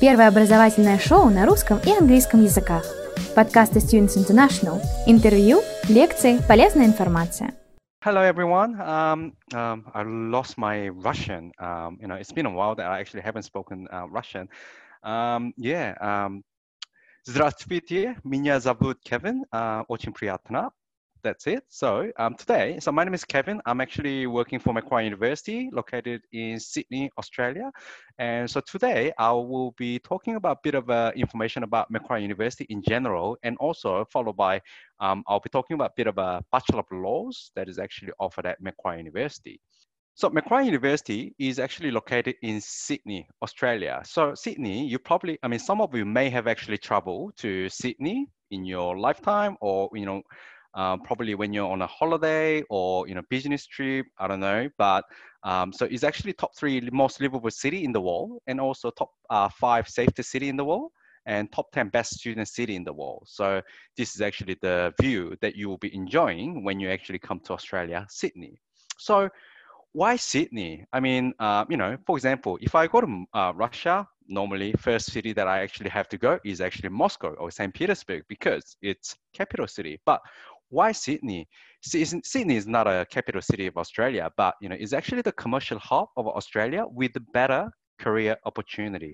Первое образовательное шоу на русском и английском языках. Подкасты Students International. Интервью, лекции, полезная информация. Hello, everyone. Um, um, I lost my Russian. Um, you know, it's been a while that I actually haven't spoken uh, Russian. Um, yeah. Um, здравствуйте, меня зовут Kevin. Uh, очень приятно. That's it. So um, today, so my name is Kevin. I'm actually working for Macquarie University, located in Sydney, Australia. And so today, I will be talking about a bit of uh, information about Macquarie University in general, and also followed by, um, I'll be talking about a bit of a Bachelor of Laws that is actually offered at Macquarie University. So Macquarie University is actually located in Sydney, Australia. So Sydney, you probably, I mean, some of you may have actually traveled to Sydney in your lifetime or, you know, um, probably when you're on a holiday or you know business trip i don't know but um, so it's actually top three most livable city in the world and also top uh, five safest city in the world and top 10 best student city in the world so this is actually the view that you will be enjoying when you actually come to australia sydney so why sydney i mean uh, you know for example if i go to uh, russia normally first city that I actually have to go is actually Moscow or St. Petersburg because it's capital city. But why Sydney? Sydney is not a capital city of Australia, but you know, it's actually the commercial hub of Australia with better career opportunity.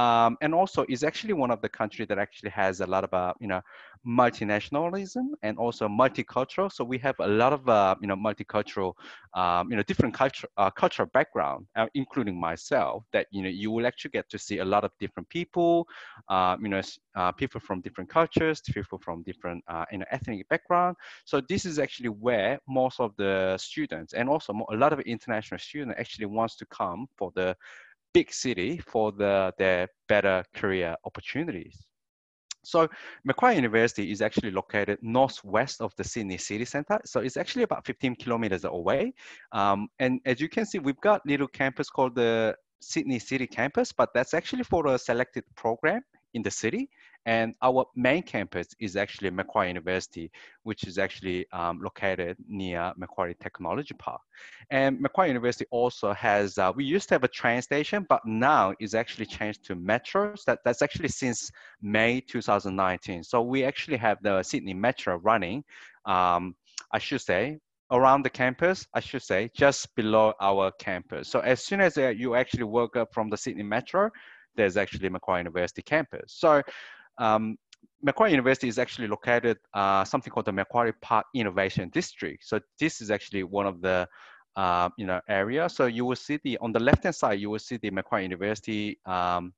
Um, and also is actually one of the countries that actually has a lot of, uh, you know, multinationalism and also multicultural. So we have a lot of, uh, you know, multicultural, um, you know, different culture, uh, cultural background, uh, including myself, that, you know, you will actually get to see a lot of different people, uh, you know, uh, people from different cultures, people from different, you know, ethnic background. So this is actually where most of the students and also a lot of international students actually wants to come for the big city for the, their better career opportunities. So Macquarie University is actually located northwest of the Sydney city center. So it's actually about 15 kilometers away. Um, and as you can see, we've got little campus called the Sydney City Campus, but that's actually for a selected program in the city. And our main campus is actually Macquarie University, which is actually um, located near Macquarie Technology Park. And Macquarie University also has, uh, we used to have a train station, but now it's actually changed to metros. That, that's actually since May 2019. So we actually have the Sydney Metro running, um, I should say, around the campus, I should say, just below our campus. So as soon as uh, you actually work up from the Sydney Metro, there's actually Macquarie University campus. So um, Macquarie University is actually located uh, something called the Macquarie Park Innovation District. So this is actually one of the uh, you know area. So you will see the on the left hand side you will see the Macquarie University um,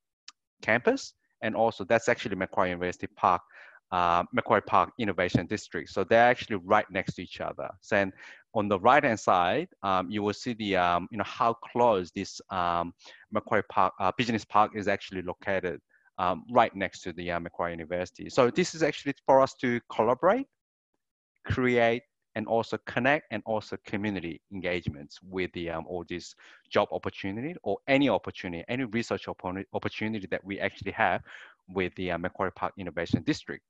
campus, and also that's actually Macquarie University Park. Uh, Macquarie Park Innovation District. So they're actually right next to each other. So and on the right hand side, um, you will see the um, you know how close this um, Macquarie Park uh, Business Park is actually located um, right next to the uh, Macquarie University. So this is actually for us to collaborate, create, and also connect and also community engagements with the um, all these job opportunity or any opportunity, any research opportunity that we actually have with the uh, Macquarie Park Innovation District.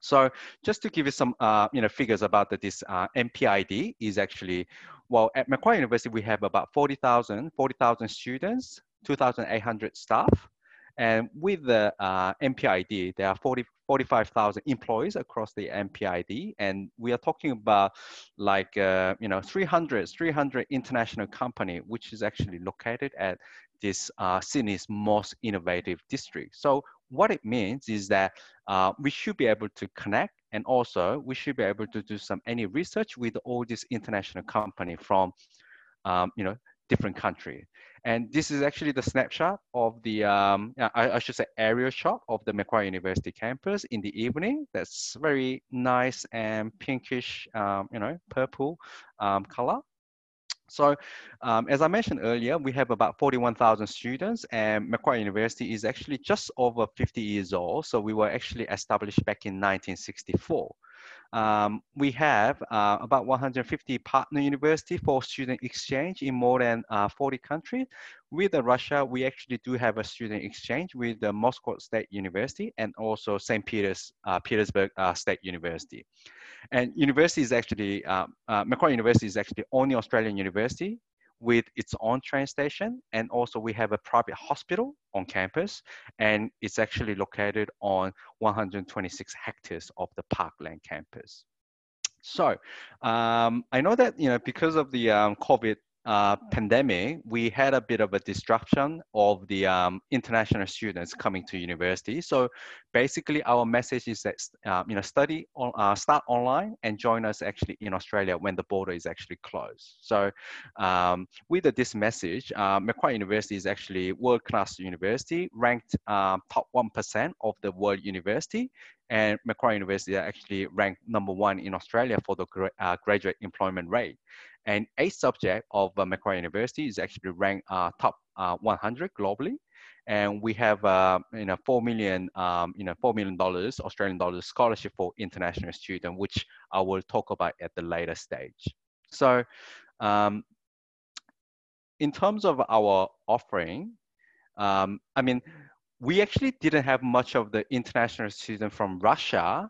So just to give you some uh, you know figures about the, this uh, MPID is actually, well at Macquarie University we have about 40,000 40,000 students, 2,800 staff, and with the uh, MPID, there are 40, 45,000 employees across the MPID. And we are talking about like, uh, you know, 300, 300 international company, which is actually located at this uh, Sydney's most innovative district. So what it means is that uh, we should be able to connect and also we should be able to do some any research with all these international company from, um, you know, different country. And this is actually the snapshot of the, um, I, I, should say aerial shot of the Macquarie University campus in the evening. That's very nice and pinkish, um, you know, purple um, color. So um, as I mentioned earlier, we have about 41,000 students and Macquarie University is actually just over 50 years old. So we were actually established back in 1964. Um, we have uh, about 150 partner universities for student exchange in more than uh, 40 countries. With Russia, we actually do have a student exchange with the Moscow State University and also St. Peter's, uh, Petersburg uh, State University. And university is actually, uh, Macquarie University is actually only Australian university with its own train station. And also we have a private hospital on campus and it's actually located on 126 hectares of the Parkland campus. So um, I know that, you know, because of the um, COVID uh, pandemic, we had a bit of a disruption of the um, international students coming to university. So basically, our message is that uh, you know study on, uh, start online and join us actually in Australia when the border is actually closed. So um, with this message, uh, Macquarie University is actually world-class university, ranked um, top one percent of the world university, and Macquarie University are actually ranked number one in Australia for the gra uh, graduate employment rate. And eight subject of uh, Macquarie University is actually ranked uh, top uh, 100 globally. And we have, you know, four million, um, you know, four million dollars Australian dollars scholarship for international student, which I will talk about at the later stage. So, um, in terms of our offering, um, I mean, we actually didn't have much of the international student from Russia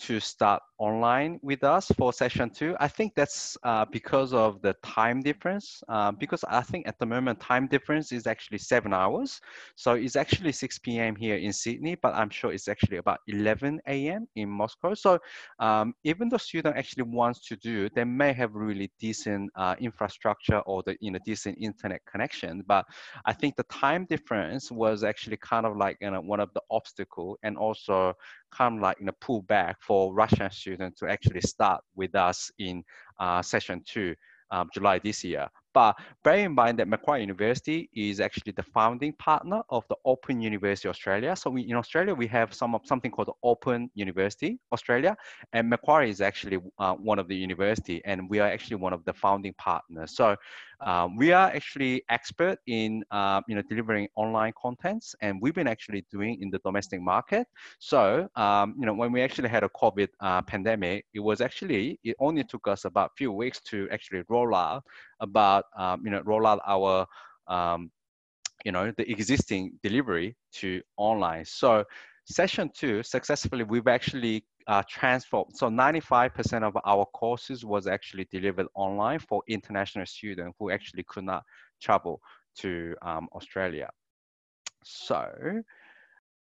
to start online with us for session two. I think that's uh, because of the time difference. Uh, because I think at the moment time difference is actually seven hours. So it's actually 6 p.m. here in Sydney, but I'm sure it's actually about 11 a.m. in Moscow. So um, even the student actually wants to do, they may have really decent uh, infrastructure or the you know decent internet connection. But I think the time difference was actually kind of like you know one of the obstacle and also kind of like you know pull back for Russian students students to actually start with us in uh, session two, um, July this year. But bear in mind that Macquarie University is actually the founding partner of the Open University Australia. So we, in Australia, we have some something called the Open University Australia, and Macquarie is actually uh, one of the university, and we are actually one of the founding partners. So um, we are actually expert in uh, you know delivering online contents, and we've been actually doing in the domestic market. So um, you know when we actually had a COVID uh, pandemic, it was actually it only took us about a few weeks to actually roll out about um, you know roll out our um, you know the existing delivery to online. So session two successfully we've actually uh, transformed. So 95% of our courses was actually delivered online for international students who actually could not travel to um, Australia. So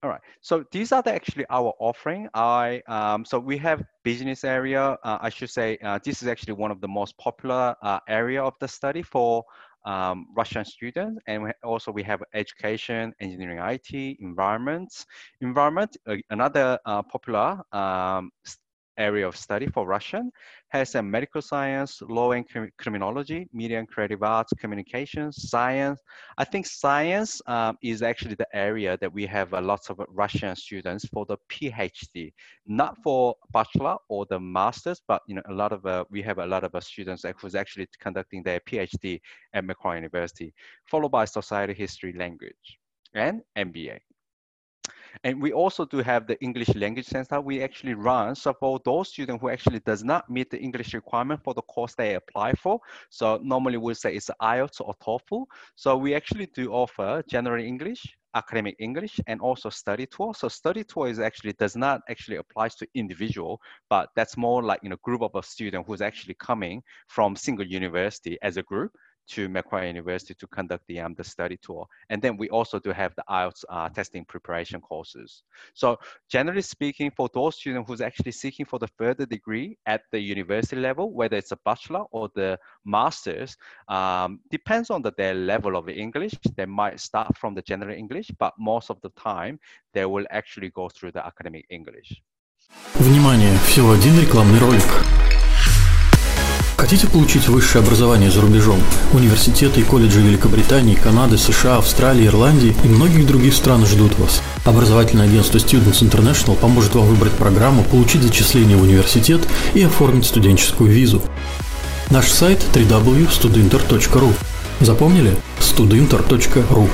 all right. So these are the, actually our offering. I um, so we have business area. Uh, I should say uh, this is actually one of the most popular uh, area of the study for um, Russian students, and we also we have education, engineering, IT, environments. Environment, uh, another uh, popular um, area of study for Russian has a medical science, law and criminology, media and creative arts, communications, science. I think science um, is actually the area that we have a lots of Russian students for the PhD, not for bachelor or the masters, but you know a lot of uh, we have a lot of uh, students who's actually conducting their PhD at Macquarie University, followed by society, history, language, and MBA. And we also do have the English language center we actually run. For those students who actually does not meet the English requirement for the course they apply for, so normally we'll say it's IELTS or TOEFL. So we actually do offer general English, academic English and also study tour. So study tour is actually does not actually applies to individual, but that's more like you know group of a student who's actually coming from single university as a group to Macquarie University to conduct the, um, the study tour. And then we also do have the IELTS uh, testing preparation courses. So generally speaking, for those students who's actually seeking for the further degree at the university level, whether it's a bachelor or the master's, um, depends on the, their level of English. They might start from the general English, but most of the time, they will actually go through the academic English. Внимание! Всего один рекламный ролик. Хотите получить высшее образование за рубежом? Университеты и колледжи Великобритании, Канады, США, Австралии, Ирландии и многих других стран ждут вас. Образовательное агентство Students International поможет вам выбрать программу, получить зачисление в университет и оформить студенческую визу. Наш сайт www.studinter.ru Запомнили? studinter.ru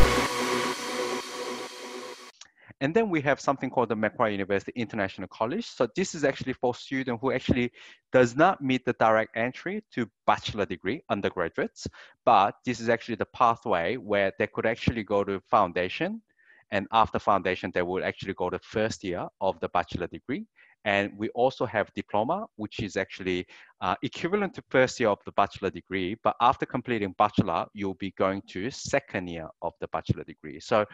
And then we have something called the Macquarie University International College. So this is actually for students who actually does not meet the direct entry to bachelor degree undergraduates, but this is actually the pathway where they could actually go to foundation and after foundation, they will actually go to first year of the bachelor degree. And we also have diploma, which is actually uh, equivalent to first year of the bachelor degree. But after completing bachelor, you'll be going to second year of the bachelor degree. So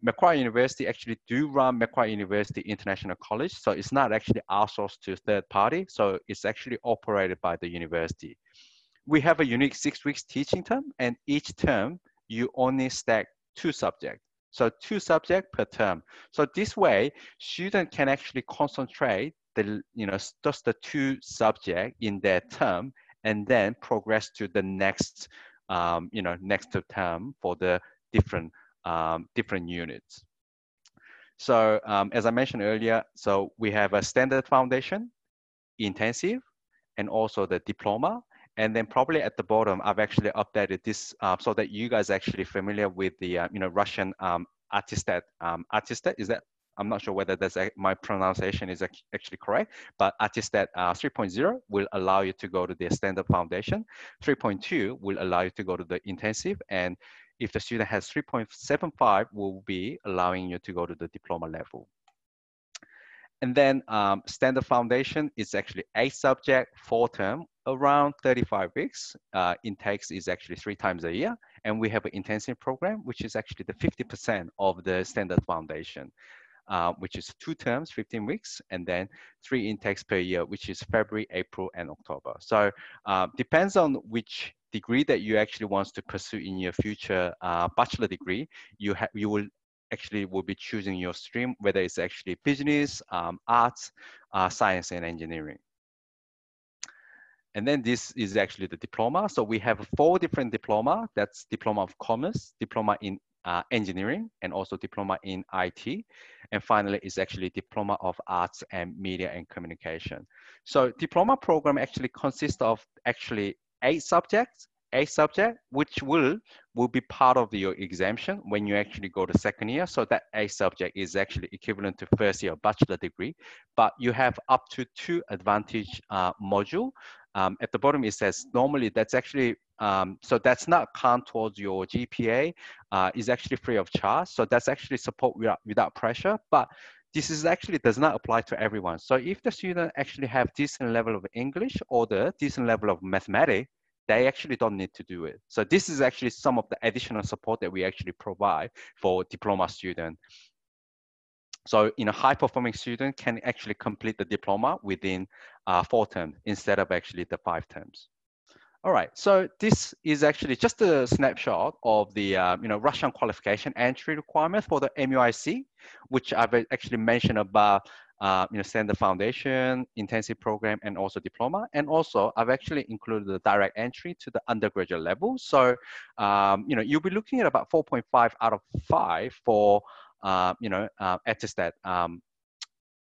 Macquarie University actually do run Macquarie University International College. So it's not actually outsourced to third party. So it's actually operated by the university. We have a unique six weeks teaching term and each term you only stack two subjects. So two subjects per term. So this way, student can actually concentrate the you know just the two subject in their term and then progress to the next um, you know next term for the different um, different units. So um, as I mentioned earlier, so we have a standard foundation, intensive, and also the diploma. And then probably at the bottom, I've actually updated this uh, so that you guys actually familiar with the uh, you know Russian um, Attestat. Um, is that I'm not sure whether that's a, my pronunciation is actually correct, but Attestat uh, 3.0 will allow you to go to the standard foundation. 3.2 will allow you to go to the intensive. And if the student has 3.75, will be allowing you to go to the diploma level. And then um, standard foundation is actually eight subject, four term, around 35 weeks. Uh, intakes is actually three times a year. And we have an intensive program, which is actually the 50% of the standard foundation, uh, which is two terms, 15 weeks, and then three intakes per year, which is February, April, and October. So uh, depends on which degree that you actually wants to pursue in your future uh, bachelor degree, you, you will actually will be choosing your stream, whether it's actually business, um, arts, uh, science, and engineering. And then this is actually the diploma. So we have four different diploma. That's diploma of commerce, diploma in uh, engineering, and also diploma in IT. And finally, is actually diploma of arts and media and communication. So diploma program actually consists of actually eight subjects a subject, which will will be part of your exemption when you actually go to second year. So that A subject is actually equivalent to first year bachelor degree, but you have up to two advantage uh, module. Um, at the bottom it says normally that's actually um, so that's not count towards your GPA. Uh, is actually free of charge. So that's actually support without, without pressure, but this is actually does not apply to everyone. So if the student actually have decent level of English or the decent level of mathematics, they actually don't need to do it. So this is actually some of the additional support that we actually provide for diploma student. So in a high performing student can actually complete the diploma within uh, four terms instead of actually the five terms. All right, so this is actually just a snapshot of the uh, you know Russian qualification entry requirement for the MUIC, which I've actually mentioned about uh, you know, standard foundation, intensive program, and also diploma. And also, I've actually included the direct entry to the undergraduate level. So, um, you know, you'll be looking at about 4.5 out of 5 for, uh, you know, uh, attestat um,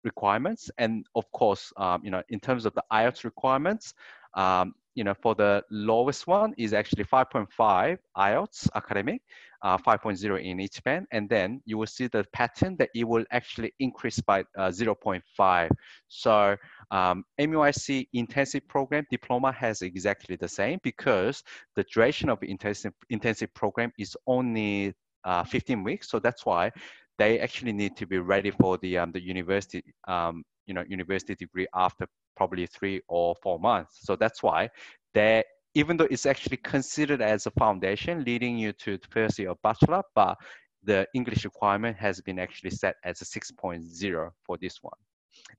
requirements. And of course, um, you know, in terms of the IELTS requirements, um, you know, for the lowest one is actually 5.5 IELTS academic, uh, 5.0 in each band. And then you will see the pattern that it will actually increase by uh, 0.5. So um, MUIC intensive program diploma has exactly the same because the duration of intensive, intensive program is only uh, 15 weeks. So that's why they actually need to be ready for the, um, the university, um, you know, university degree after probably three or four months. So that's why they, even though it's actually considered as a foundation leading you to the first year of bachelor, but the English requirement has been actually set as a 6.0 for this one.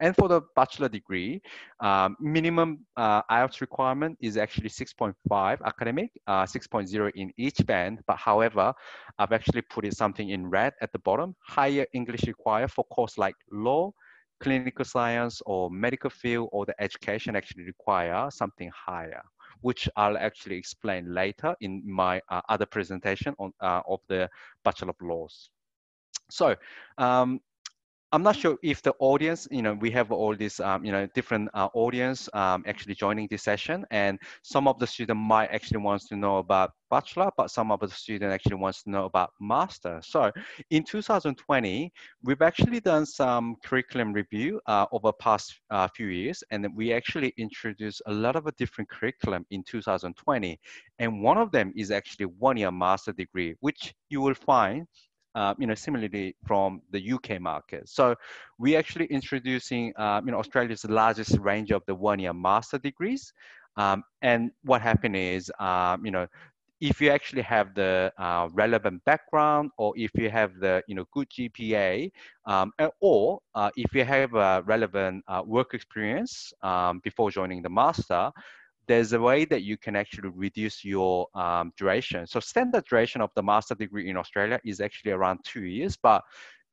And for the bachelor degree, um, minimum uh, IELTS requirement is actually 6.5 academic, uh, 6.0 in each band. But however, I've actually put something in red at the bottom. Higher English required for course like law, clinical science or medical field or the education actually require something higher, which I'll actually explain later in my uh, other presentation on, uh, of the Bachelor of Laws. So um, I'm not sure if the audience, you know, we have all these, um, you know, different uh, audience um, actually joining this session, and some of the student might actually wants to know about bachelor, but some of the student actually wants to know about master. So in 2020, we've actually done some curriculum review uh, over past uh, few years, and we actually introduced a lot of a different curriculum in 2020, and one of them is actually one-year master degree, which you will find uh, you know, similarly from the UK market. So we actually introducing, uh, you know, Australia's largest range of the one-year master degrees. Um, and what happened is, um, you know, if you actually have the uh, relevant background or if you have the you know good GPA um, or uh, if you have a relevant uh, work experience um, before joining the master, there's a way that you can actually reduce your um, duration. So standard duration of the master degree in Australia is actually around two years, but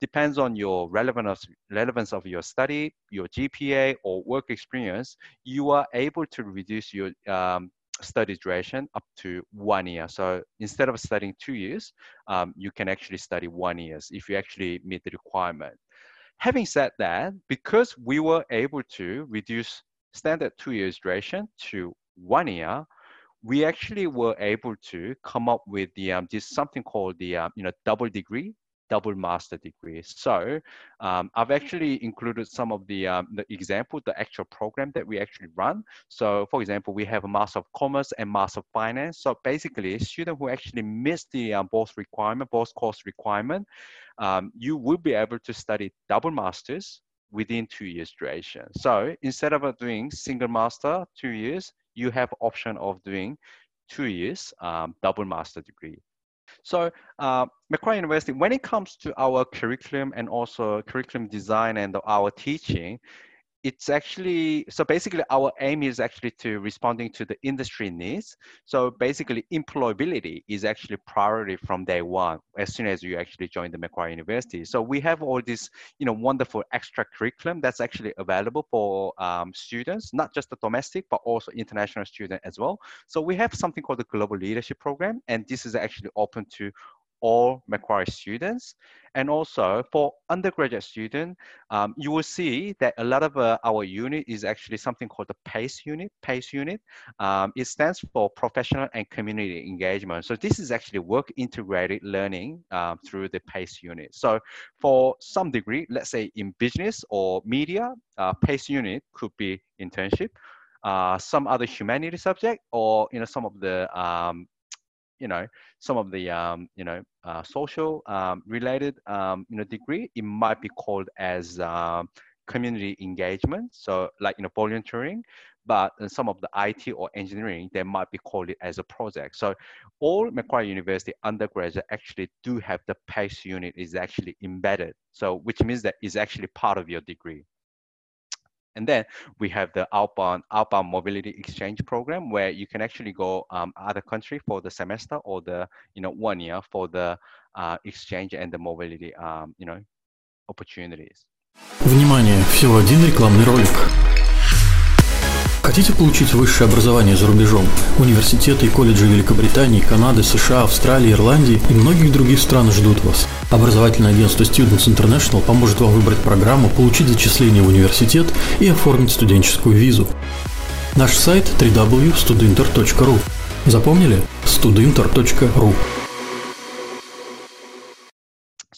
depends on your relevance, of, relevance of your study, your GPA or work experience, you are able to reduce your um, study duration up to one year. So instead of studying two years, um, you can actually study one years if you actually meet the requirement. Having said that, because we were able to reduce standard two years duration to one year, we actually were able to come up with the um, this something called the um, you know double degree double master degree. So um, I've actually included some of the, um, the example, the actual program that we actually run. So for example, we have a Master of Commerce and Master of Finance. So basically student who actually missed the um, both requirement, both course requirement, um, you will be able to study double masters within two years duration. So instead of doing single master two years, you have option of doing two years um, double master degree. So uh, Macquarie University, when it comes to our curriculum and also curriculum design and our teaching, it's actually so basically our aim is actually to responding to the industry needs. So basically employability is actually priority from day one as soon as you actually join the macquarie university. So we have all this you know wonderful extra curriculum that's actually available for um, students not just the domestic but also international student as well. So we have something called the global leadership program and this is actually open to all Macquarie students. And also for undergraduate student, um, you will see that a lot of uh, our unit is actually something called the PACE unit. PACE unit, um, it stands for Professional and Community Engagement. So this is actually work integrated learning um, through the PACE unit. So for some degree, let's say in business or media, uh, PACE unit could be internship. Uh, some other humanity subject or you know some of the um, you know some of the um, you know uh, social um, related um, you know degree it might be called as um, community engagement. So like you know volunteering but some of the IT or engineering they might be called it as a project. So all Macquarie University undergraduate actually do have the PACE unit is actually embedded. So which means that is actually part of your degree and then we have the outbound outbound mobility exchange program where you can actually go um, other country for the semester or the you know one year for the uh, exchange and the mobility um, you know opportunities. Внимание! Всего один рекламный ролик. Хотите получить высшее образование за рубежом? Университеты и колледжи Великобритании, Канады, США, Австралии, Ирландии и многих других стран ждут вас. Образовательное агентство Students International поможет вам выбрать программу, получить зачисление в университет и оформить студенческую визу. Наш сайт www.studinter.ru Запомнили? studinter.ru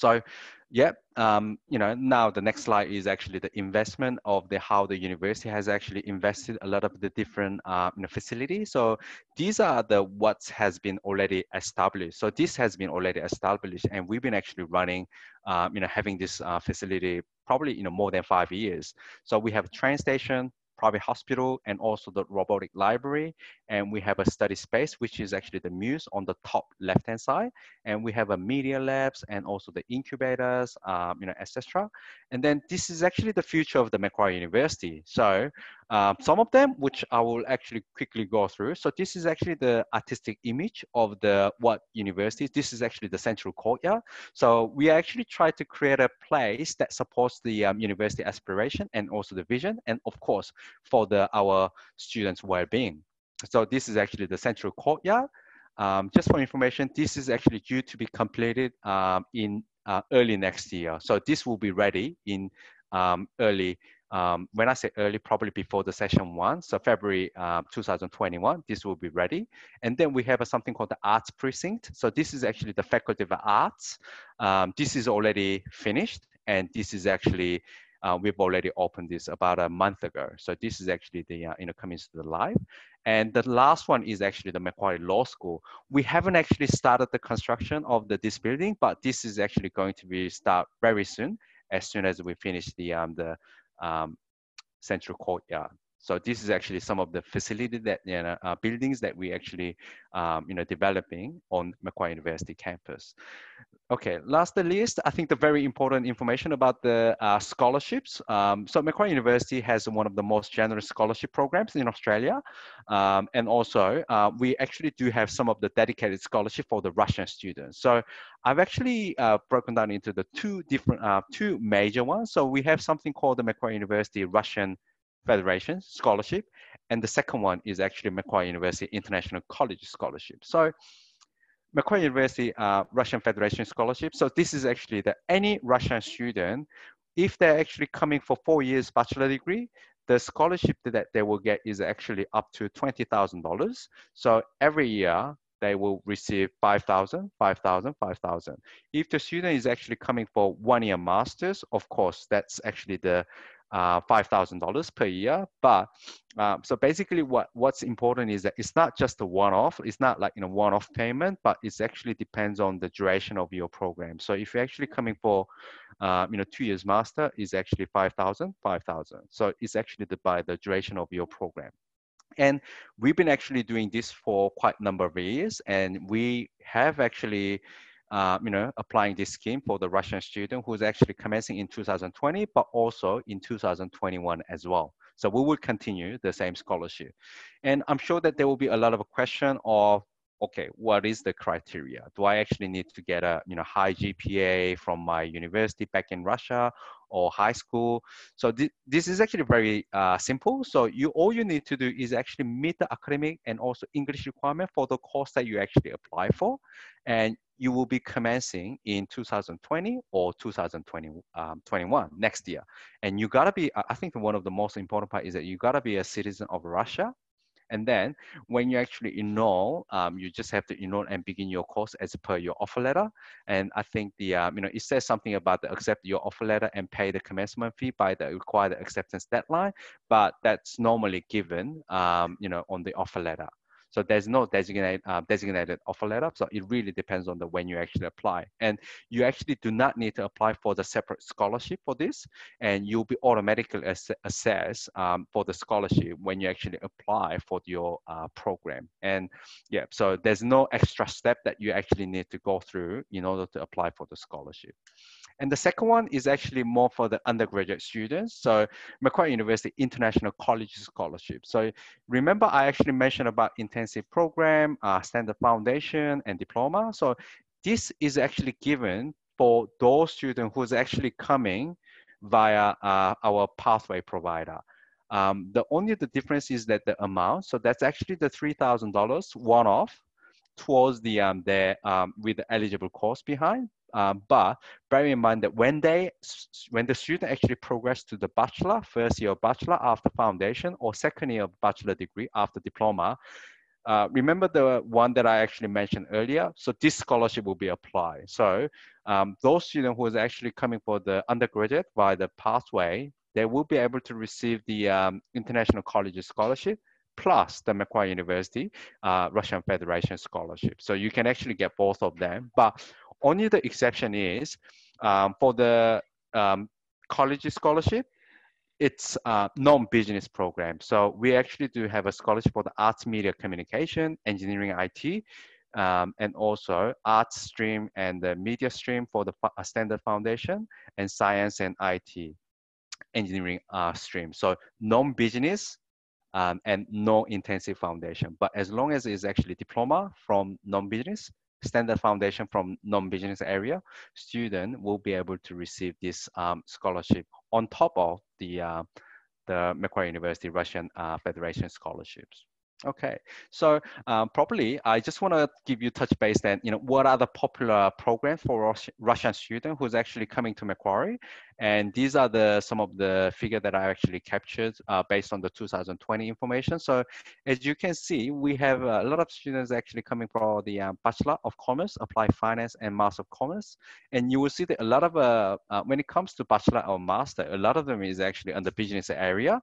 So, yeah, um, you know, now the next slide is actually the investment of the how the university has actually invested a lot of the different uh, you know, facilities. So these are the what has been already established. So this has been already established, and we've been actually running, um, you know, having this uh, facility probably you know more than five years. So we have train station, private hospital and also the robotic library. And we have a study space, which is actually the Muse on the top left-hand side. And we have a media labs and also the incubators, um, you know, etc. And then this is actually the future of the Macquarie University. So um, some of them, which I will actually quickly go through. So this is actually the artistic image of the what university. This is actually the central courtyard. So we actually try to create a place that supports the um, university aspiration and also the vision, and of course for the our students' well-being. So this is actually the central courtyard. Um, just for information, this is actually due to be completed um, in uh, early next year. So this will be ready in um, early um, when I say early, probably before the session one, so February uh, 2021, this will be ready. And then we have a, something called the arts precinct. So this is actually the faculty of arts. Um, this is already finished and this is actually uh, we've already opened this about a month ago. So this is actually the, uh, you know, coming to the live. And the last one is actually the Macquarie Law School. We haven't actually started the construction of the, this building, but this is actually going to be start very soon, as soon as we finish the, um, the um, central courtyard. So this is actually some of the facility that you know, uh, buildings that we actually um, you know developing on Macquarie University campus. Okay, last the list, I think the very important information about the uh, scholarships. Um, so Macquarie University has one of the most generous scholarship programs in Australia. Um, and also uh, we actually do have some of the dedicated scholarship for the Russian students. So I've actually uh, broken down into the two different, uh, two major ones. So we have something called the Macquarie University Russian Federation Scholarship. And the second one is actually Macquarie University International College Scholarship. So Macquarie University uh, Russian Federation Scholarship. So this is actually that any Russian student, if they're actually coming for four years bachelor degree, the scholarship that they will get is actually up to $20,000. So every year they will receive 5,000, 5,000, 5,000. If the student is actually coming for one year masters, of course, that's actually the uh, $5,000 per year. But um, so basically what, what's important is that it's not just a one-off, it's not like, you know, one-off payment, but it actually depends on the duration of your program. So if you're actually coming for, uh, you know, two years master is actually 5,000, 5,000. So it's actually the, by the duration of your program. And we've been actually doing this for quite a number of years and we have actually uh, you know, applying this scheme for the Russian student who's actually commencing in 2020, but also in 2021 as well. So we will continue the same scholarship. And I'm sure that there will be a lot of question of, okay, what is the criteria? Do I actually need to get a you know high GPA from my university back in Russia or high school? So th this is actually very uh, simple. So you all you need to do is actually meet the academic and also English requirement for the course that you actually apply for, and you will be commencing in 2020 or 2021 um, next year. And you gotta be, I think one of the most important part is that you gotta be a citizen of Russia. And then when you actually enroll, um, you just have to enroll and begin your course as per your offer letter. And I think the, um, you know, it says something about the accept your offer letter and pay the commencement fee by the required acceptance deadline, but that's normally given, um, you know, on the offer letter. So there's no designated, uh, designated offer letter. So it really depends on the when you actually apply. And you actually do not need to apply for the separate scholarship for this. And you'll be automatically ass assessed um, for the scholarship when you actually apply for your uh, program. And yeah, so there's no extra step that you actually need to go through in order to apply for the scholarship. And the second one is actually more for the undergraduate students. So Macquarie University International College Scholarship. So remember I actually mentioned about intensive program, uh, standard foundation and diploma. So this is actually given for those students who's actually coming via uh, our pathway provider. Um, the only the difference is that the amount, so that's actually the $3,000 one-off towards the, um, um, with the eligible course behind. Um, but bear in mind that when they, when the student actually progress to the bachelor, first year of bachelor after foundation or second year of bachelor degree after diploma, uh, remember the one that I actually mentioned earlier? So this scholarship will be applied. So um, those students who is actually coming for the undergraduate via the pathway, they will be able to receive the um, International College Scholarship plus the Macquarie University uh, Russian Federation Scholarship. So you can actually get both of them. But only the exception is um, for the um, college scholarship, it's a non-business program. So we actually do have a scholarship for the arts, media, communication, engineering, IT, um, and also arts stream and the media stream for the standard foundation and science and IT engineering uh, stream. So non-business um, and no intensive foundation. But as long as it's actually diploma from non-business, standard foundation from non-business area, student will be able to receive this um, scholarship on top of the, uh, the Macquarie University Russian uh, Federation scholarships. Okay, so um, probably I just want to give you touch base then, you know, what are the popular programs for Russian student who's actually coming to Macquarie And these are the some of the figure that I actually captured uh, based on the 2020 information. So as you can see, we have a lot of students actually coming from the um, Bachelor of Commerce, Applied Finance, and Master of Commerce. And you will see that a lot of, uh, uh, when it comes to Bachelor or Master, a lot of them is actually on the business area.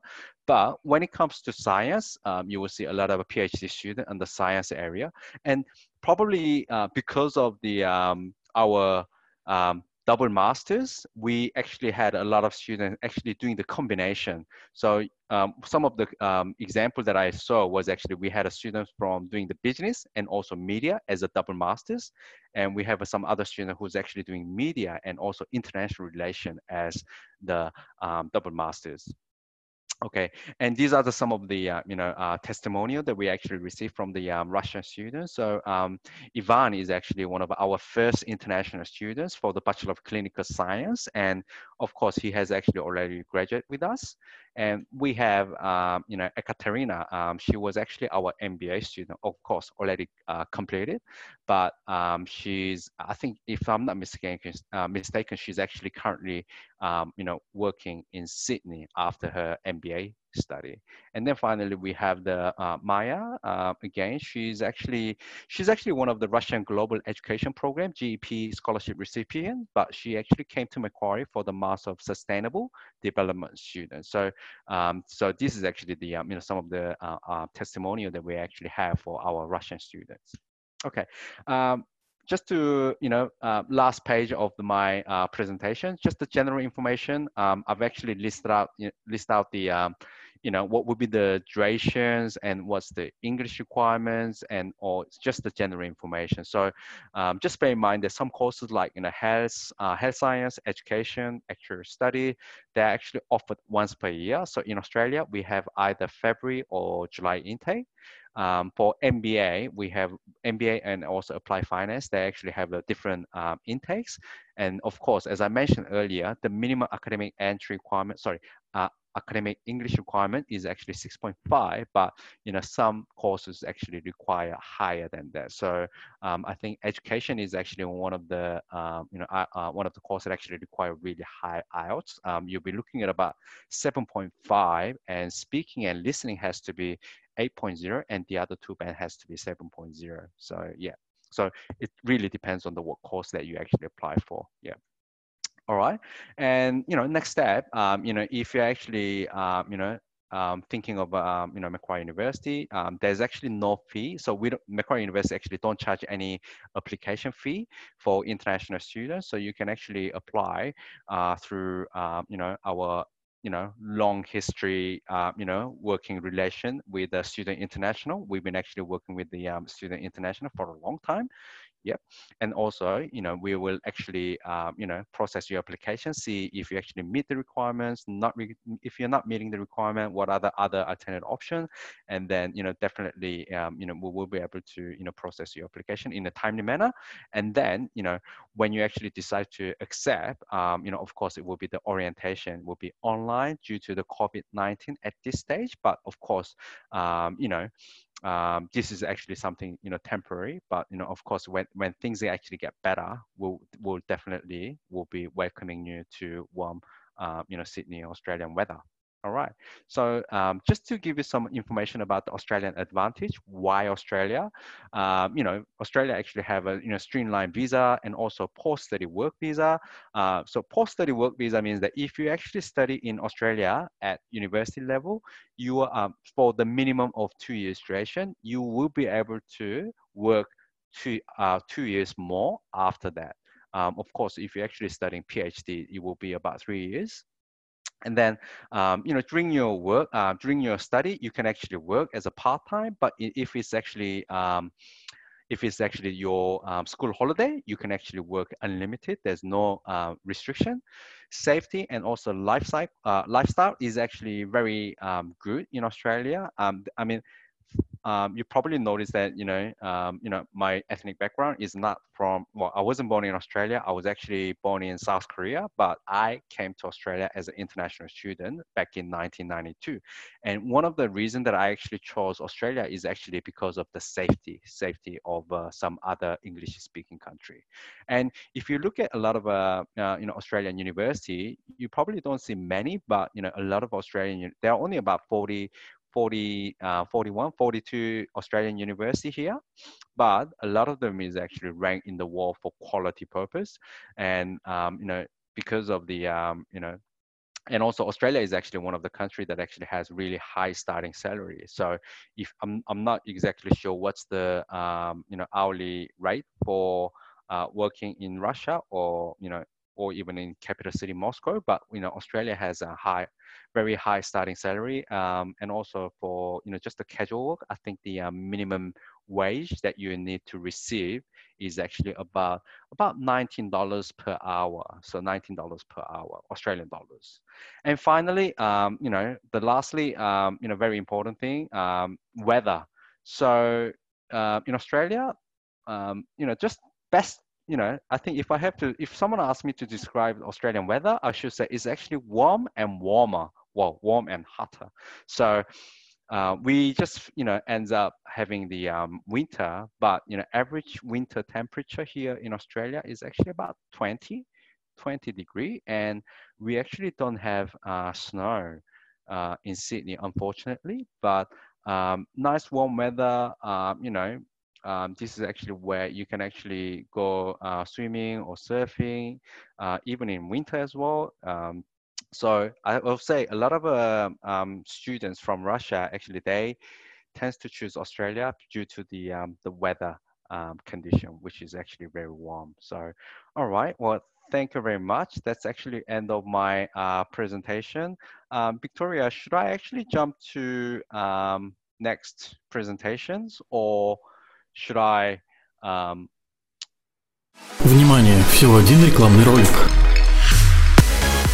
But when it comes to science, um, you will see a lot of PhD student in the science area. And probably uh, because of the um, our um, double masters, we actually had a lot of students actually doing the combination. So um, some of the um, example that I saw was actually we had a student from doing the business and also media as a double masters. And we have some other student who's actually doing media and also international relation as the um, double masters. Okay, and these are the, some of the uh, you know uh, testimonial that we actually received from the um, Russian students. So um, Ivan is actually one of our first international students for the Bachelor of Clinical Science, and of course he has actually already graduated with us. And we have, um, you know, Ekaterina. Um, she was actually our MBA student, of course, already uh, completed, but um, she's, I think, if I'm not mistaken, uh, mistaken, she's actually currently, um, you know, working in Sydney after her MBA study. And then finally, we have the uh, Maya. Uh, again, she's actually she's actually one of the Russian Global Education Program GEP scholarship recipient, but she actually came to Macquarie for the Master of Sustainable Development student. So, um, so this is actually the um, you know some of the uh, uh, testimonial that we actually have for our Russian students. Okay. Um, just to you know uh, last page of my uh, presentation just the general information um, i've actually listed out you know, list out the um, you know, what would be the durations and what's the English requirements and or just the general information. So um, just bear in mind that some courses like, you know, health, uh, health science, education, actual study, they're actually offered once per year. So in Australia, we have either February or July intake. Um, for MBA, we have MBA and also Apply Finance. They actually have a different um, intakes. And of course, as I mentioned earlier, the minimum academic entry requirement, sorry, uh, academic English requirement is actually 6.5, but you know some courses actually require higher than that. So um, I think education is actually one of the um, you know uh, uh, one of the courses that actually require really high IELTS. Um, you'll be looking at about 7.5, and speaking and listening has to be 8.0, and the other two band has to be 7.0. So yeah. So it really depends on the what course that you actually apply for. Yeah. All right. And, you know, next step, um, you know, if you're actually, um, you know, um, thinking of um, you know Macquarie University, um, there's actually no fee. So we don't, Macquarie University actually don't charge any application fee for international students. So you can actually apply uh, through um, you know our you know long history uh, you know working relation with the Student International. We've been actually working with the um, Student International for a long time. Yep. And also, you know, we will actually, um, you know, process your application, see if you actually meet the requirements, not re- if you're not meeting the requirement, what are the other alternate options? And then, you know, definitely, um, you know, we will be able to, you know, process your application in a timely manner. And then, you know, when you actually decide to accept, um, you know, of course, it will be the orientation will be online due to the COVID-19 at this stage. But of course, um, you know, um, this is actually something you know temporary but you know of course when when things actually get better we'll we'll definitely will be welcoming you to warm uh, you know sydney australian weather all right. So um, just to give you some information about the Australian advantage, why Australia? Um, you know, Australia actually have a you know streamlined visa and also post-study work visa. Uh, so post-study work visa means that if you actually study in Australia at university level, you are um, for the minimum of two years duration, you will be able to work two uh, two years more after that. Um, of course, if you're actually studying PhD, it will be about three years. And then, um, you know, during your work, uh, during your study, you can actually work as a part-time, but if it's actually, um, if it's actually your um, school holiday, you can actually work unlimited. There's no uh, restriction. Safety and also lifestyle, uh, lifestyle is actually very um, good in Australia. Um, I mean, um, you probably noticed that you know um, you know my ethnic background is not from well I wasn't born in Australia I was actually born in South Korea but I came to Australia as an international student back in 1992 and one of the reasons that I actually chose Australia is actually because of the safety safety of uh, some other English speaking country. And if you look at a lot of uh, uh, you know Australian university you probably don't see many but you know a lot of Australian there are only about 40 40, uh, 41, 42 Australian university here, but a lot of them is actually ranked in the world for quality purpose. And, um, you know, because of the, um, you know, and also Australia is actually one of the country that actually has really high starting salary. So if I'm, I'm not exactly sure what's the, um, you know, hourly rate for uh, working in Russia or, you know, or even in capital city Moscow, but you know Australia has a high, very high starting salary, um, and also for you know just the casual work, I think the um, minimum wage that you need to receive is actually about about nineteen dollars per hour, so nineteen dollars per hour Australian dollars. And finally, um, you know the lastly, um, you know very important thing, um, weather. So uh, in Australia, um, you know just best you know, I think if I have to, if someone asks me to describe Australian weather, I should say it's actually warm and warmer. Well, warm and hotter. So uh, we just, you know, ends up having the um, winter, but, you know, average winter temperature here in Australia is actually about 20, 20 degree. And we actually don't have uh, snow uh, in Sydney, unfortunately, but um, nice warm weather, um, you know, um, this is actually where you can actually go uh, swimming or surfing, uh, even in winter as well. Um, so I will say a lot of uh, um, students from Russia actually they tends to choose Australia due to the um, the weather um, condition, which is actually very warm. So, all right, well, thank you very much. That's actually end of my uh, presentation. Victoria, should I actually jump to next presentations or should I um... Внимание! Всего один рекламный ролик.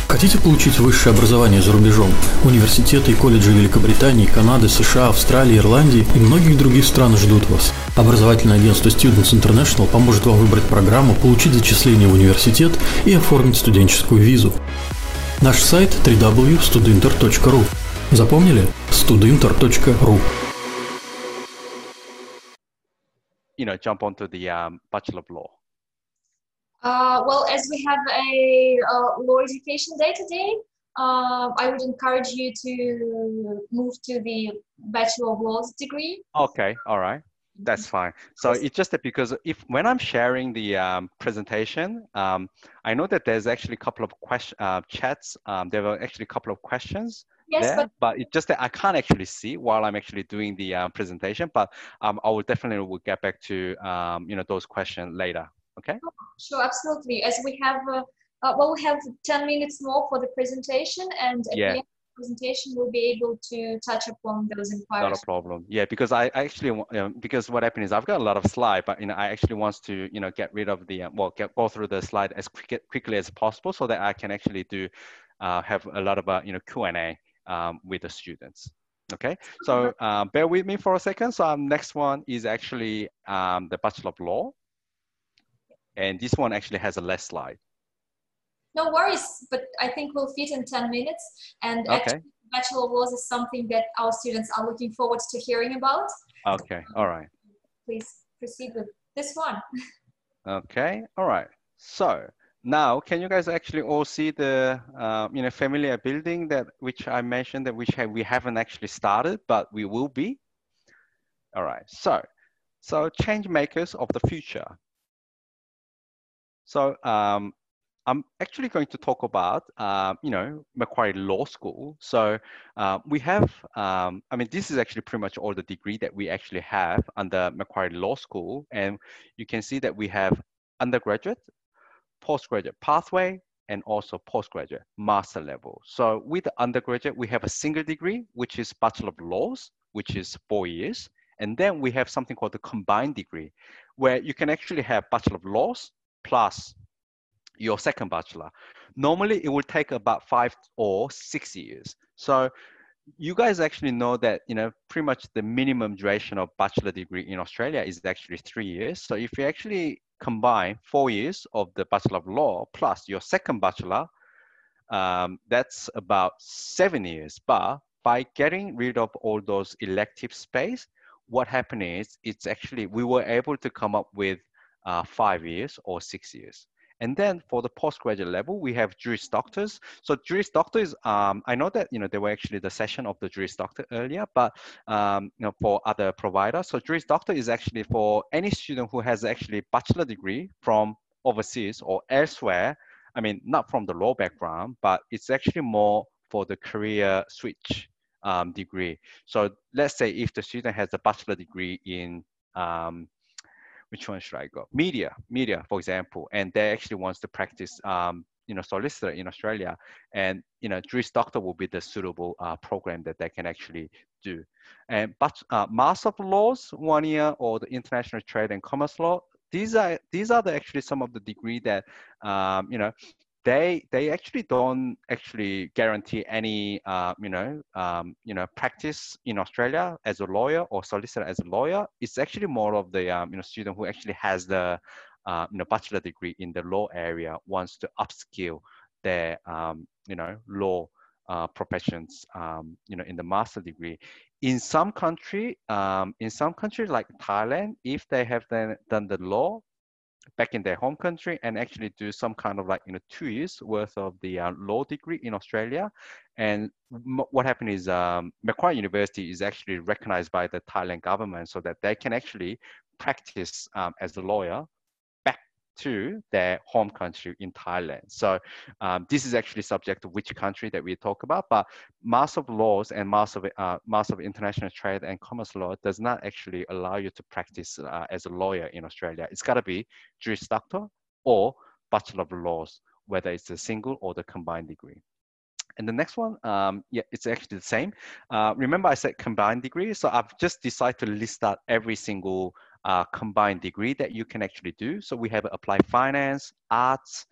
Хотите получить высшее образование за рубежом? Университеты и колледжи Великобритании, Канады, США, Австралии, Ирландии и многих других стран ждут вас. Образовательное агентство Students International поможет вам выбрать программу, получить зачисление в университет и оформить студенческую визу. Наш сайт www.studinter.ru Запомнили? studinter.ru you know jump onto the um, Bachelor of Law? Uh, well, as we have a uh, law education day today, uh, I would encourage you to move to the Bachelor of Laws degree. Okay, all right. That's fine. So it's just that because if when I'm sharing the um, presentation, um, I know that there's actually a couple of question uh, chats. Um, there were actually a couple of questions yes, there, but, but it's just that I can't actually see while I'm actually doing the uh, presentation. But um, I will definitely will get back to um, you know those questions later. Okay. Oh, sure, absolutely. As we have, uh, uh, well, we have ten minutes more for the presentation, and at yeah. the end presentation, we'll be able to touch upon those inquiries. Not a problem. Yeah, because I, actually you know, because what happened is I've got a lot of slide, but you know I actually wants to you know get rid of the uh, well get go through the slide as quick, quickly as possible so that I can actually do uh, have a lot of uh, you know Q and A um, with the students. Okay, so uh, bear with me for a second. So um, next one is actually um, the Bachelor of Law. And this one actually has a less slide. No worries, but I think we'll fit in 10 minutes. And okay. actually, Bachelor of Laws is something that our students are looking forward to hearing about. Okay, all right. Please proceed with this one. okay, all right. So now, can you guys actually all see the uh, you know familiar building that which I mentioned that which have, we haven't actually started, but we will be? All right. So, so change makers of the future. So um, I'm actually going to talk about, uh, you know, Macquarie Law School. So uh, we have, um, I mean, this is actually pretty much all the degree that we actually have under Macquarie Law School. And you can see that we have undergraduate, postgraduate pathway and also postgraduate master level. So with the undergraduate, we have a single degree, which is Bachelor of Laws, which is four years. And then we have something called the combined degree, where you can actually have Bachelor of Laws plus your second bachelor. Normally, it will take about five or six years. So you guys actually know that you know pretty much the minimum duration of bachelor degree in Australia is actually three years. So if you actually combine four years of the bachelor of law plus your second bachelor, um, that's about seven years. But by getting rid of all those elective space, what happened is it's actually we were able to come up with uh, five years or six years. And then for the postgraduate level, we have Juris Doctors. So Juris Doctors, um, I know that you know they were actually the session of the Juris Doctor earlier, but um, you know for other providers. So Juris Doctor is actually for any student who has actually bachelor degree from overseas or elsewhere. I mean, not from the law background, but it's actually more for the career switch um, degree. So let's say if the student has a bachelor degree in um, which one should I go? Media, media, for example, and they actually wants to practice, um, you know, solicitor in Australia, and you know, Juris Doctor will be the suitable uh, program that they can actually do. And but uh, Master of Laws, one year, or the International Trade and Commerce Law, these are these are the actually some of the degree that um, you know they they actually don't actually guarantee any uh, you know um, you know practice in Australia as a lawyer or solicitor as a lawyer. It's actually more of the um, you know student who actually has the uh, you know bachelor degree in the law area wants to upskill their um, you know law uh, professions um, you know in the master degree. In some country, um, in some country like Thailand, if they have then done the law, back in their home country and actually do some kind of like you know two years worth of the uh, law degree in Australia. And what happened is um, Macquarie University is actually recognized by the Thailand government so that they can actually practice um, as a lawyer to their home country in Thailand. So um, this is actually subject to which country that we talk about, but mass of Laws and mass of, uh, Master of International Trade and Commerce Law does not actually allow you to practice uh, as a lawyer in Australia. It's got to be Juris Doctor or Bachelor of Laws, whether it's a single or the combined degree. And the next one, um, yeah, it's actually the same. Uh, remember I said combined degree. So I've just decided to list out every single uh, combined degree that you can actually do. So we have applied finance, arts,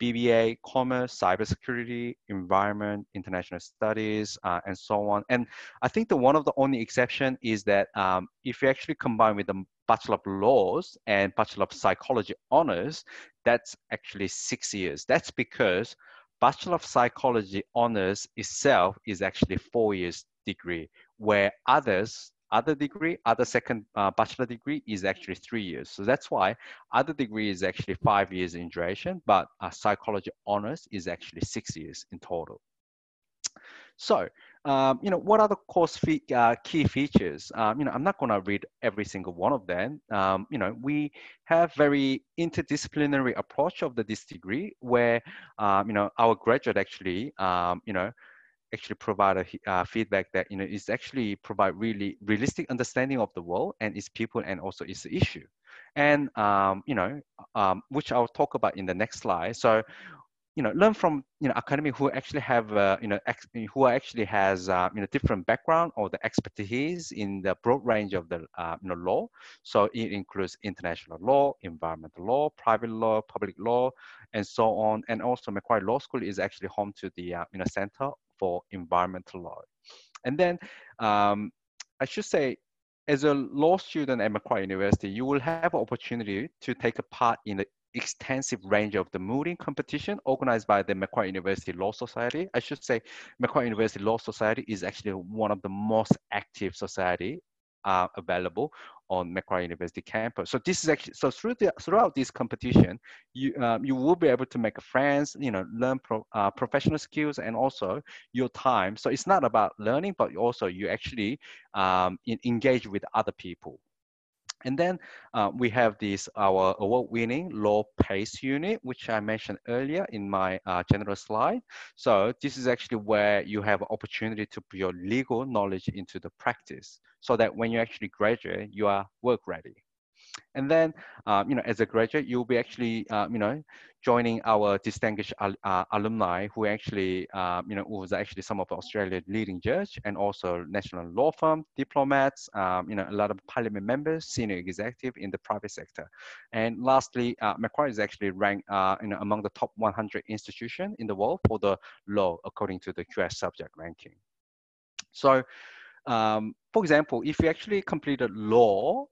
BBA, commerce, cybersecurity, environment, international studies, uh, and so on. And I think the one of the only exception is that um, if you actually combine with the Bachelor of Laws and Bachelor of Psychology honors, that's actually six years. That's because Bachelor of Psychology honors itself is actually four years degree, where others other degree, other second uh, bachelor degree is actually three years. So that's why other degree is actually five years in duration, but psychology honors is actually six years in total. So, um, you know, what are the course fee, uh, key features? Um, you know, I'm not going to read every single one of them. Um, you know, we have very interdisciplinary approach of the this degree where, um, you know, our graduate actually, um, you know, actually provide a uh, feedback that you know is actually provide really realistic understanding of the world and its people and also its issue. And um, you know um, which i'll talk about in the next slide. So you know learn from you know academy who actually have uh, you know ex- who actually has uh, you know different background or the expertise in the broad range of the uh, you know law. So it includes international law environmental law private law public law and so on. And also macquarie law school is actually home to the uh, you know center for environmental law. And then um, I should say, as a law student at Macquarie University, you will have opportunity to take a part in the extensive range of the mooting competition organized by the Macquarie University Law Society. I should say Macquarie University Law Society is actually one of the most active society uh, available on Macquarie University campus. So this is actually so through the, throughout this competition, you um, you will be able to make friends, you know, learn pro, uh, professional skills and also your time. So it's not about learning, but also you actually um, in, engage with other people. And then uh, we have this, our award-winning law PACE unit, which I mentioned earlier in my uh, general slide. So this is actually where you have opportunity to put your legal knowledge into the practice so that when you actually graduate, you are work ready. And then, um, you know, as a graduate, you'll be actually, um, you know, joining our distinguished uh, alumni who actually, um, you know, was actually some of Australia's leading judge and also national law firm, diplomats, um, you know, a lot of parliament members, senior executive in the private sector. And lastly, uh, Macquarie is actually ranked, uh, you know, among the top 100 institutions in the world for the law according to the QS subject ranking. So, um, for example, if you actually completed law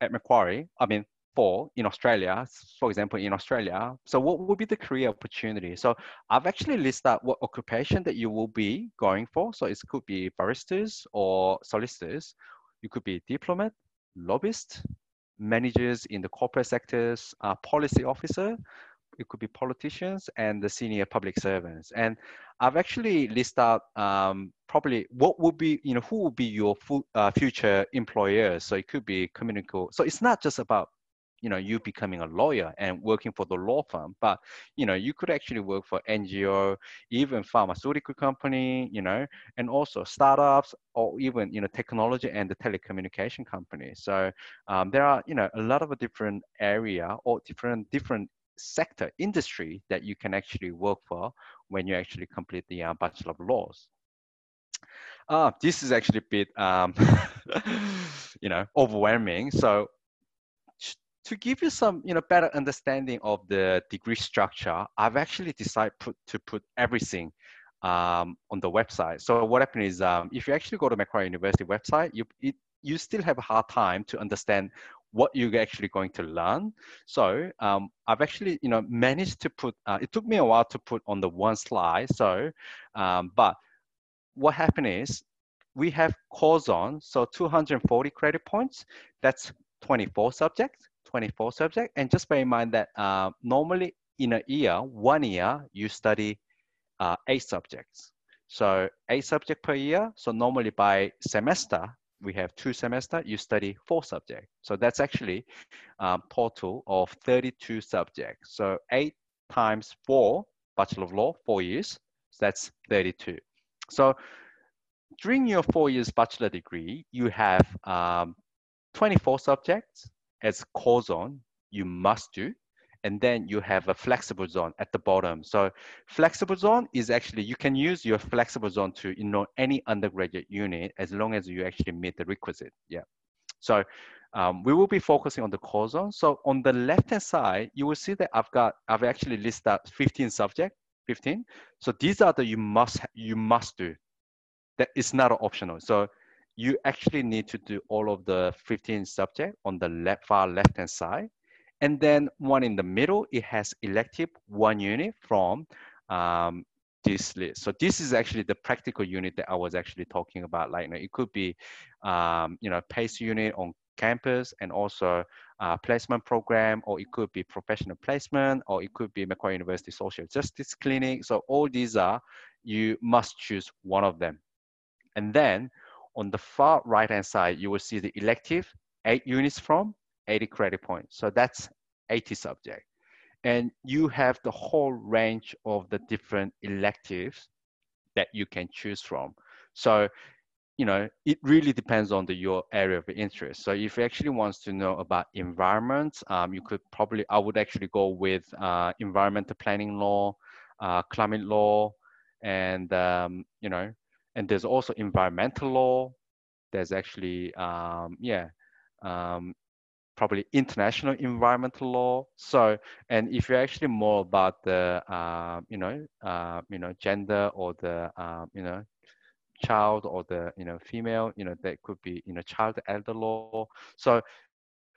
at Macquarie, I mean, for in Australia, for example, in Australia, so what would be the career opportunity? So I've actually listed out what occupation that you will be going for. So it could be barristers or solicitors. You could be diplomat, lobbyist, managers in the corporate sectors, policy officer, it could be politicians and the senior public servants. And I've actually listed out um, probably what would be, you know, who would be your fu- uh, future employer. So it could be communicable. So it's not just about you know you becoming a lawyer and working for the law firm but you know you could actually work for ngo even pharmaceutical company you know and also startups or even you know technology and the telecommunication company so um, there are you know a lot of a different area or different different sector industry that you can actually work for when you actually complete the uh, bachelor of laws. Uh, this is actually a bit um, you know overwhelming. So to give you some you know better understanding of the degree structure i've actually decided put, to put everything um, on the website. So what happened is um, if you actually go to macquarie university website you it, you still have a hard time to understand what you're actually going to learn. So um, I've actually, you know, managed to put, uh, it took me a while to put on the one slide. So, um, but what happened is we have core zone, so 240 credit points, that's 24 subjects, 24 subjects. And just bear in mind that uh, normally in a year, one year, you study uh, eight subjects. So eight subject per year. So normally by semester, we have two semester, you study four subjects. So that's actually um, total of 32 subjects. So eight times four, Bachelor of Law, four years, so that's 32. So during your four years bachelor degree, you have um, 24 subjects as core zone you must do and then you have a flexible zone at the bottom. So flexible zone is actually, you can use your flexible zone to enroll any undergraduate unit as long as you actually meet the requisite, yeah. So um, we will be focusing on the core zone. So on the left-hand side, you will see that I've got, I've actually listed out 15 subject, 15. So these are the you must, you must do. That is not optional. So you actually need to do all of the 15 subject on the left, far left-hand side. And then one in the middle, it has elective one unit from um, this list. So this is actually the practical unit that I was actually talking about. Like you know, it could be, um, you know, PACE unit on campus and also uh, placement program, or it could be professional placement, or it could be Macquarie University Social Justice Clinic. So all these are, you must choose one of them. And then on the far right-hand side, you will see the elective, eight units from, 80 credit points. So that's 80 subject. And you have the whole range of the different electives that you can choose from. So, you know, it really depends on the, your area of interest. So if you actually wants to know about environment, um, you could probably, I would actually go with uh, environmental planning law, uh, climate law, and, um, you know, and there's also environmental law. There's actually, um, yeah, um, probably international environmental law. So, and if you're actually more about the, uh, you know, uh, you know, gender or the, uh, you know, child or the, you know, female, you know, that could be, you know, child elder law. So,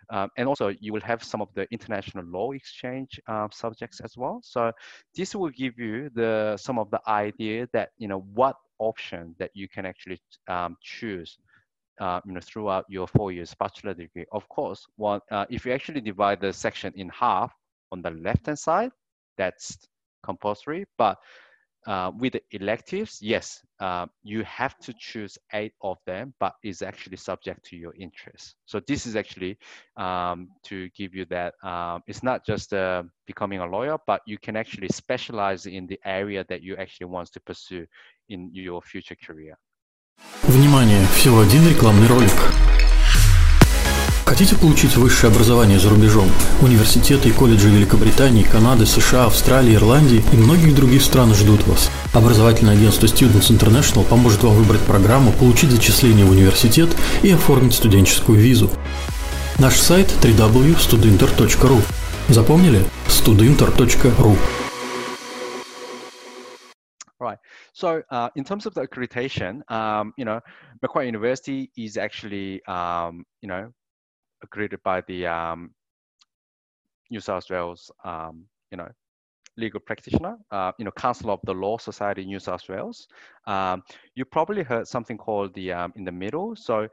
um, and also you will have some of the international law exchange uh, subjects as well. So this will give you the some of the idea that you know what option that you can actually um, choose uh, you know, throughout your four years bachelor degree. Of course, one, uh, if you actually divide the section in half on the left-hand side, that's compulsory. But uh, with the electives, yes, uh, you have to choose eight of them, but it's actually subject to your interest. So this is actually um, to give you that, um, it's not just uh, becoming a lawyer, but you can actually specialize in the area that you actually want to pursue in your future career. Внимание! Всего один рекламный ролик. Хотите получить высшее образование за рубежом? Университеты и колледжи Великобритании, Канады, США, Австралии, Ирландии и многих других стран ждут вас. Образовательное агентство Students International поможет вам выбрать программу, получить зачисление в университет и оформить студенческую визу. Наш сайт www.studinter.ru Запомнили? studinter.ru So uh, in terms of the accreditation, um, you know, Macquarie University is actually, um, you know, accredited by the um, New South Wales, um, you know, legal practitioner, uh, you know, Council of the Law Society New South Wales. Um, you probably heard something called the um, in the middle. So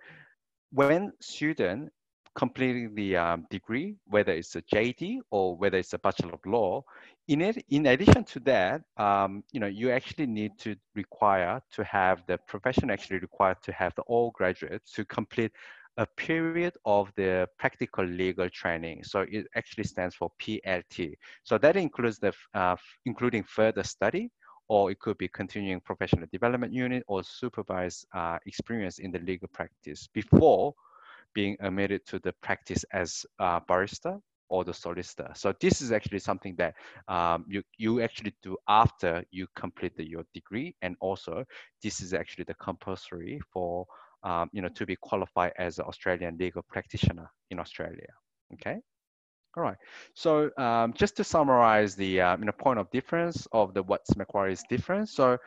when student completing the um, degree, whether it's a JD or whether it's a Bachelor of Law, in it, in addition to that, um, you know, you actually need to require to have the profession actually required to have the all graduates to complete a period of the practical legal training. So it actually stands for PLT. So that includes the uh, including further study, or it could be continuing professional development unit or supervised uh, experience in the legal practice before being admitted to the practice as a barrister or the solicitor. So this is actually something that um, you, you actually do after you complete your degree. And also this is actually the compulsory for, um, you know, to be qualified as an Australian legal practitioner in Australia, okay? All right. So um, just to summarize the uh, you know, point of difference of the what's Macquarie's difference. So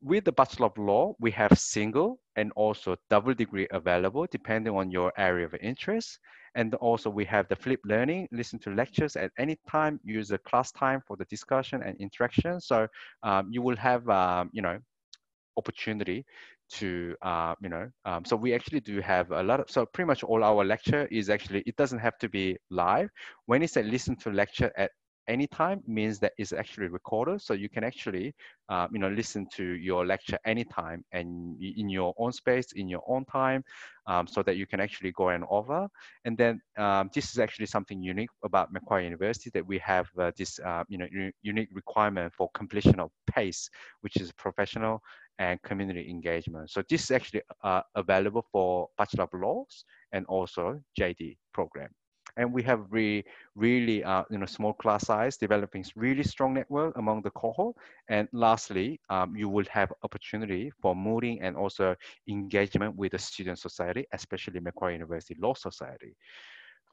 with the Bachelor of Law, we have single and also double degree available depending on your area of interest. And also we have the flip learning, listen to lectures at any time, use the class time for the discussion and interaction. So um, you will have, um, you know, opportunity to, uh, you know, um, so we actually do have a lot of, so pretty much all our lecture is actually, it doesn't have to be live. When it's a listen to lecture at anytime means that it's actually recorded. So you can actually, uh, you know, listen to your lecture anytime and in your own space, in your own time, um, so that you can actually go and over. And then um, this is actually something unique about Macquarie University that we have uh, this, uh, you know, unique requirement for completion of PACE, which is professional and community engagement. So this is actually uh, available for Bachelor of Laws and also JD program and we have really, really, uh, you know, small class size, developing really strong network among the cohort. And lastly, um, you will have opportunity for mooting and also engagement with the student society, especially Macquarie University Law Society.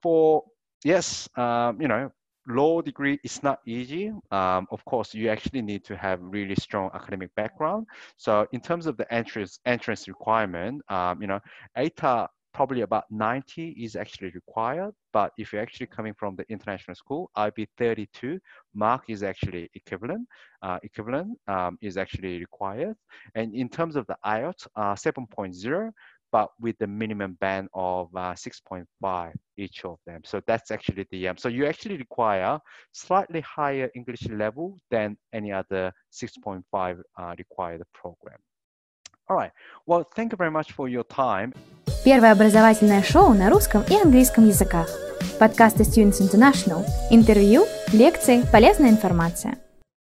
For, yes, um, you know, law degree is not easy. Um, of course, you actually need to have really strong academic background. So in terms of the entrance entrance requirement, um, you know, ATAR probably about 90 is actually required. But if you're actually coming from the international school, IB 32 mark is actually equivalent. Uh, equivalent um, is actually required. And in terms of the IELTS, uh, 7.0, but with the minimum band of uh, 6.5 each of them. So that's actually the, um, so you actually require slightly higher English level than any other 6.5 uh, required program. Right. Well, thank you very much for your time. Первое образовательное шоу на русском и английском языках. Подкасты Students International. Интервью, лекции, полезная информация.